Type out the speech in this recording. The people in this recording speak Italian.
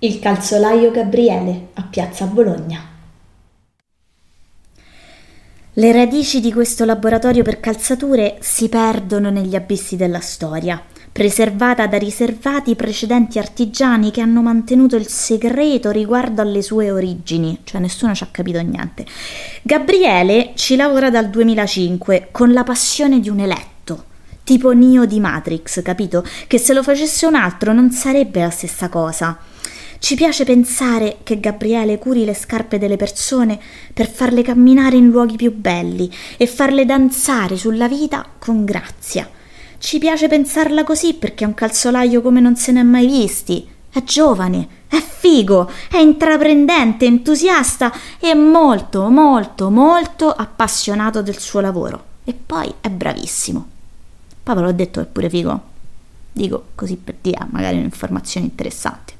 Il calzolaio Gabriele a Piazza Bologna. Le radici di questo laboratorio per calzature si perdono negli abissi della storia, preservata da riservati precedenti artigiani che hanno mantenuto il segreto riguardo alle sue origini, cioè nessuno ci ha capito niente. Gabriele ci lavora dal 2005 con la passione di un eletto tipo Neo di Matrix, capito? Che se lo facesse un altro non sarebbe la stessa cosa. Ci piace pensare che Gabriele curi le scarpe delle persone per farle camminare in luoghi più belli e farle danzare sulla vita con grazia. Ci piace pensarla così perché è un calzolaio come non se ne è mai visti. È giovane, è figo, è intraprendente, entusiasta e molto, molto, molto appassionato del suo lavoro. E poi è bravissimo. Poi ve l'ho detto è pure figo. Dico così per dire magari un'informazione interessante.